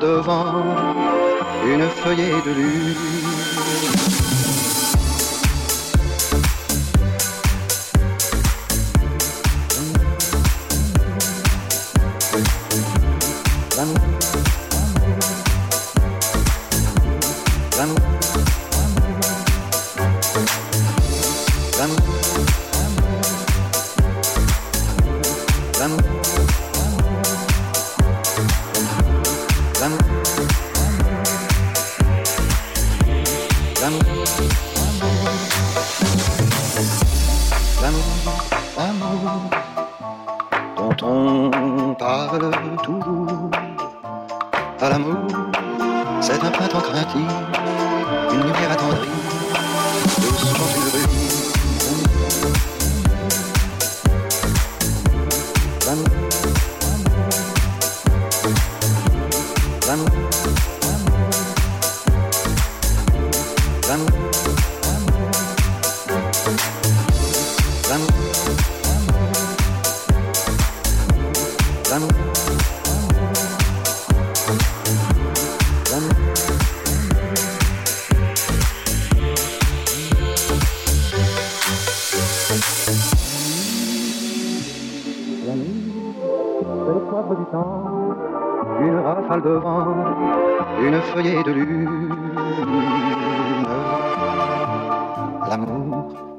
devant une feuillée de lune.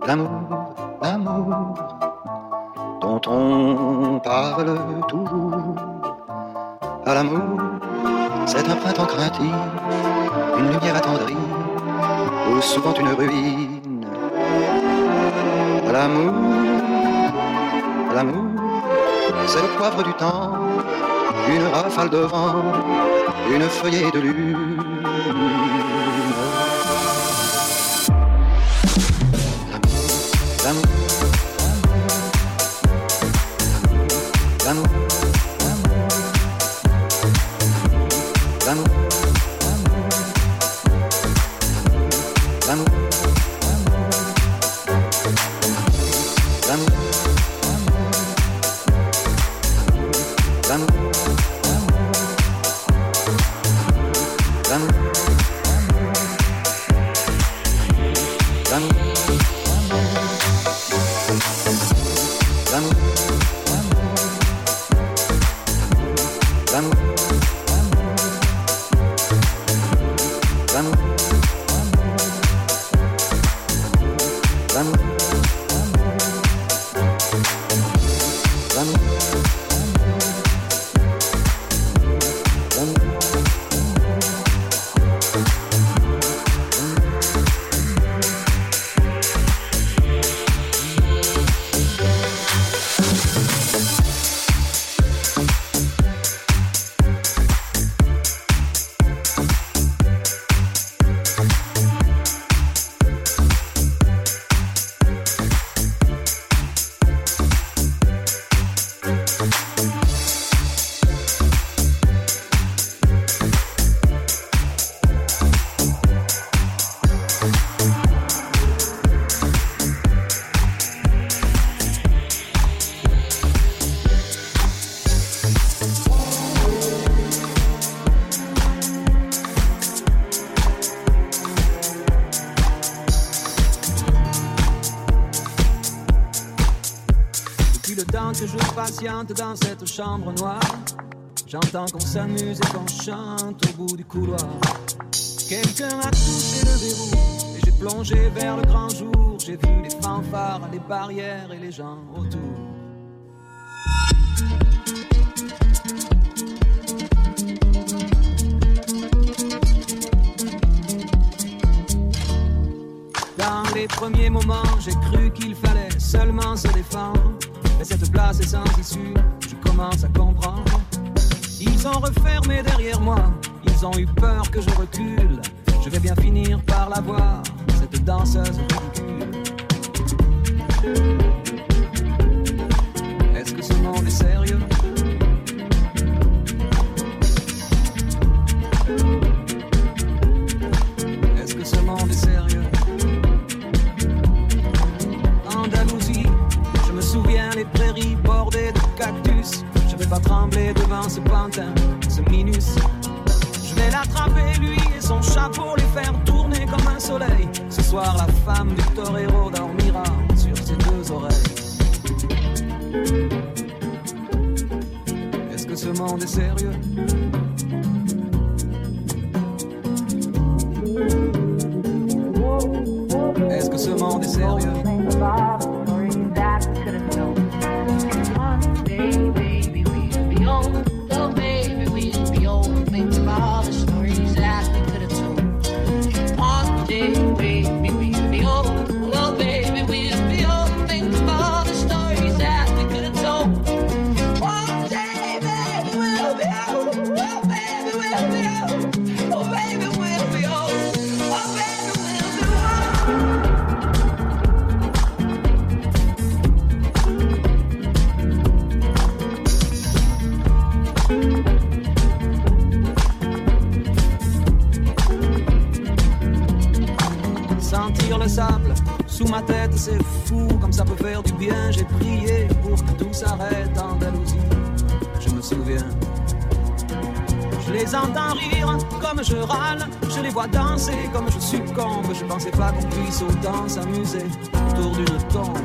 l'amour, l'amour, dont on parle toujours. À l'amour, c'est un printemps craintif, une lumière attendrie, ou souvent une ruine. À l'amour, à l'amour, c'est le poivre du temps, une rafale de vent, une feuillée de lune. cantando. Patiente dans cette chambre noire. J'entends qu'on s'amuse et qu'on chante au bout du couloir. Quelqu'un a touché le verrou et j'ai plongé vers le grand jour. J'ai vu les fanfares, les barrières et les gens autour. Dans les premiers moments, j'ai cru qu'il fallait seulement se défendre. Mais cette place est sans issue, je commence à comprendre. Ils ont refermé derrière moi, ils ont eu peur que je recule. Je vais bien finir par la voir, cette danseuse. Ce pantin, ce minus. Je vais l'attraper lui et son chapeau, les faire tourner comme un soleil. Ce soir, la femme du torero dormira sur ses deux oreilles. Est-ce que ce monde est sérieux? Je râle. Je les vois danser comme je succombe. Je pensais pas qu'on puisse autant s'amuser autour d'une tombe.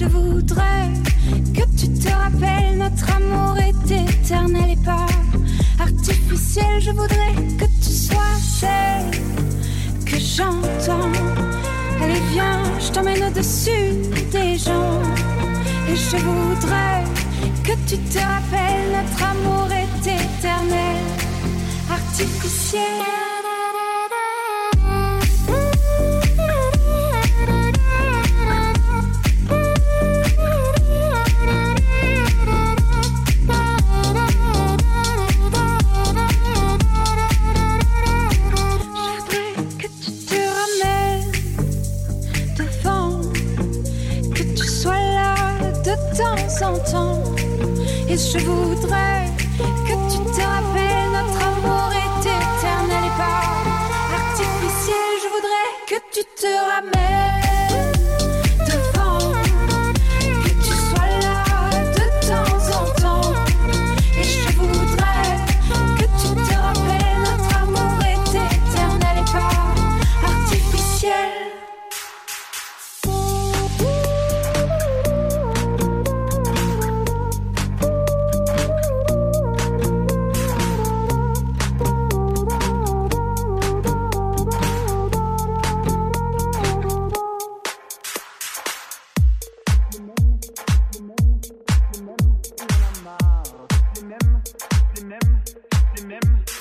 Je voudrais que tu te rappelles, notre amour est éternel et pas ciel, je voudrais que tu sois celle que j'entends. Allez, viens, je t'emmène au-dessus des gens. Et je voudrais que tu te rappelles, notre amour est éternel, artificiel. Et je voudrais que tu te rappelles, notre them.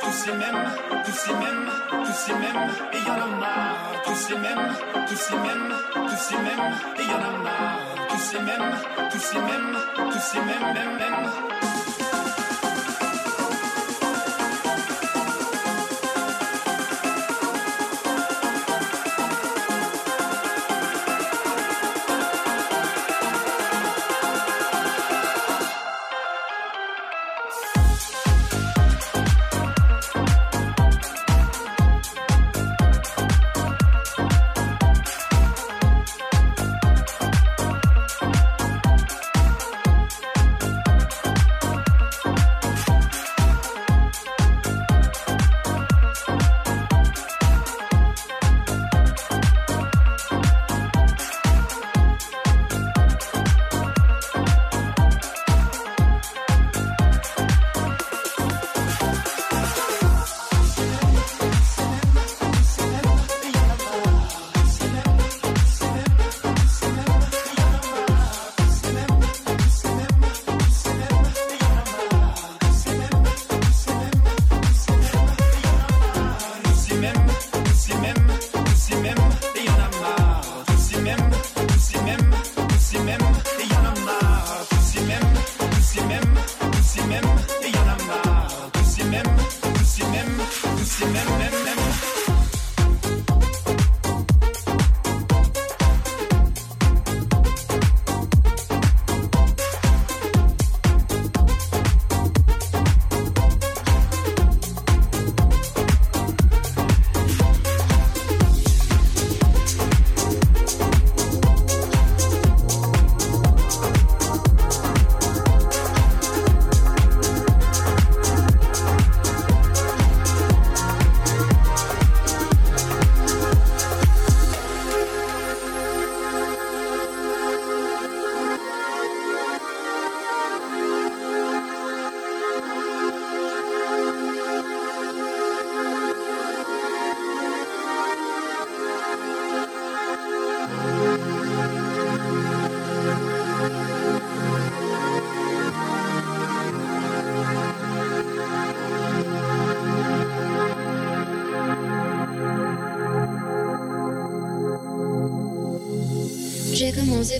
tous les mêmes, tous les mêmes, tous les mêmes, et y en a marre, tous les mêmes, tous les mêmes, tous les mêmes, et y en a marre, tous les mêmes, tous les mêmes, tous les mêmes, mêmes, mêmes.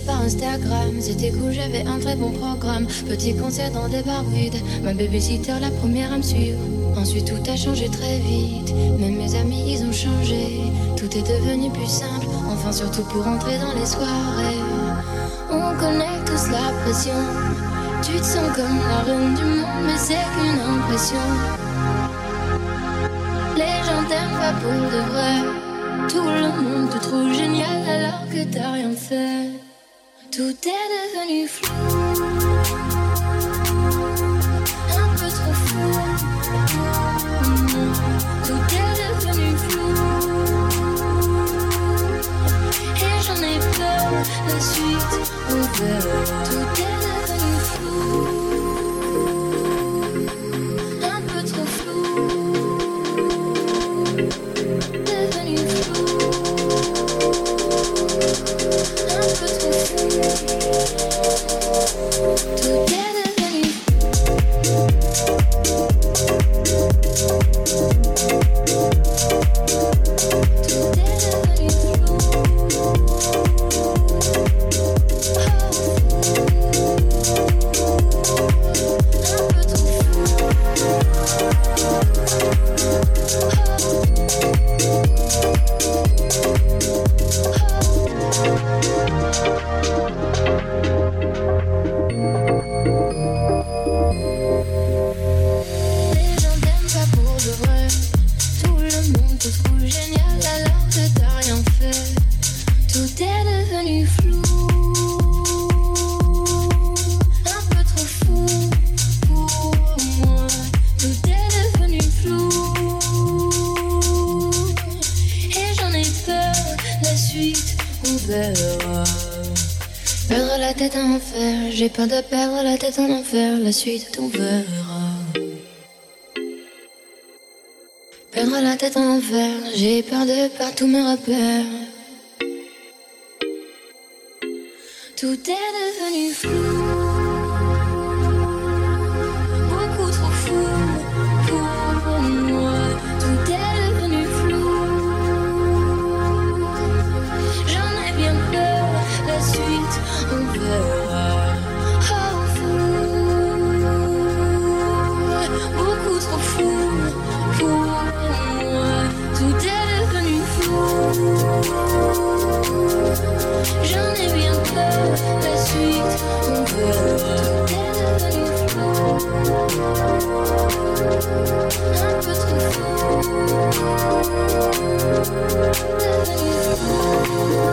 Par Instagram. C'était cool, j'avais un très bon programme. Petit concert dans des bars vides. Ma babysitter, la première à me suivre. Ensuite, tout a changé très vite. Même mes amis, ils ont changé. Tout est devenu plus simple. Enfin, surtout pour entrer dans les soirées. On connaît tous la pression. Tu te sens comme la reine du monde, mais c'est qu'une impression. Les gens t'aiment pas pour de vrai. Tout le monde te trouve génial alors que t'as rien fait. Tout est devenu flou. La suite on verra. Perdre la tête en enfer, j'ai peur de perdre tous mes repères. Tout est devenu flou. Thank you.